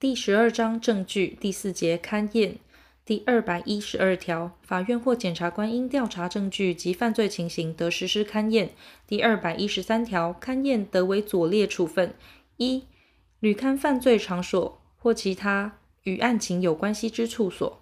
第十二章证据第四节勘验第二百一十二条，法院或检察官因调查证据及犯罪情形，得实施勘验。第二百一十三条，勘验得为左列处分：一、履勘犯罪场所或其他与案情有关系之处所；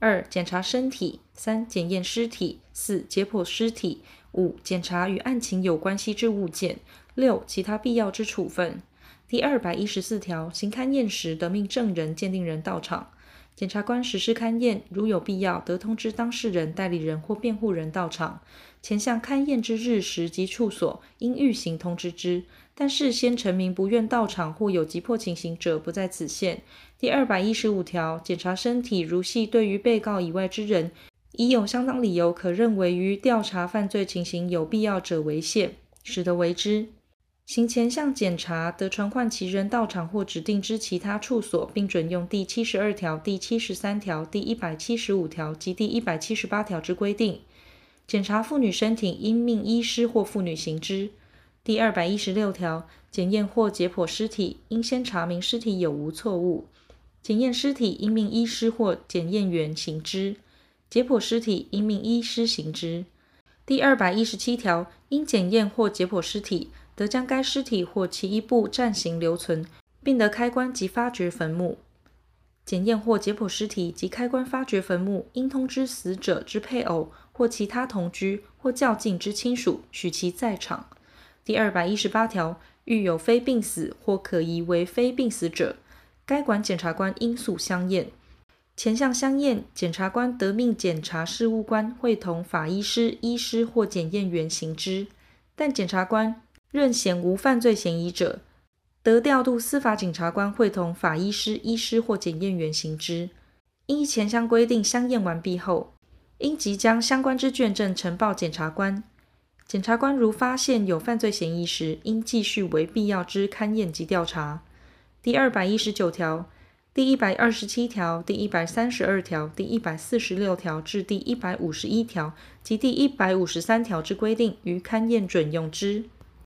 二、检查身体；三、检验尸体；四、解剖尸体；五、检查与案情有关系之物件；六、其他必要之处分。第二百一十四条，行勘验时，得命证人、鉴定人到场。检察官实施勘验，如有必要，得通知当事人、代理人或辩护人到场。前项勘验之日时及处所，应预行通知之。但事先陈明不愿到场或有急迫情形者，不在此限。第二百一十五条，检查身体，如系对于被告以外之人，已有相当理由可认为于调查犯罪情形有必要者为限，使得为之。行前项检查，得传唤其人到场或指定之其他处所，并准用第七十二条、第七十三条、第一百七十五条及第一百七十八条之规定。检查妇女身体，应命医师或妇女行之。第二百一十六条，检验或解剖尸体，应先查明尸体有无错误。检验尸体，应命医师或检验员行之。解剖尸体，应命医师行之。第二百一十七条，应检验或解剖尸体。得将该尸体或其一部暂行留存，并得开棺及发掘坟墓。检验或解剖尸体及开棺发掘坟墓，应通知死者之配偶或其他同居或较近之亲属，许其在场。第二百一十八条，遇有非病死或可疑为非病死者，该管检察官应诉相验。前项相验，检察官得命检察事务官会同法医师、医师或检验员行之，但检察官认显无犯罪嫌疑者，得调度司法警察官会同法医师、医师或检验员行之。依前项规定相验完毕后，应即将相关之卷证呈报检察官。检察官如发现有犯罪嫌疑时，应继续为必要之勘验及调查。第二百一十九条、第一百二十七条、第一百三十二条、第一百四十六条至第一百五十一条及第一百五十三条之规定，于勘验准用之。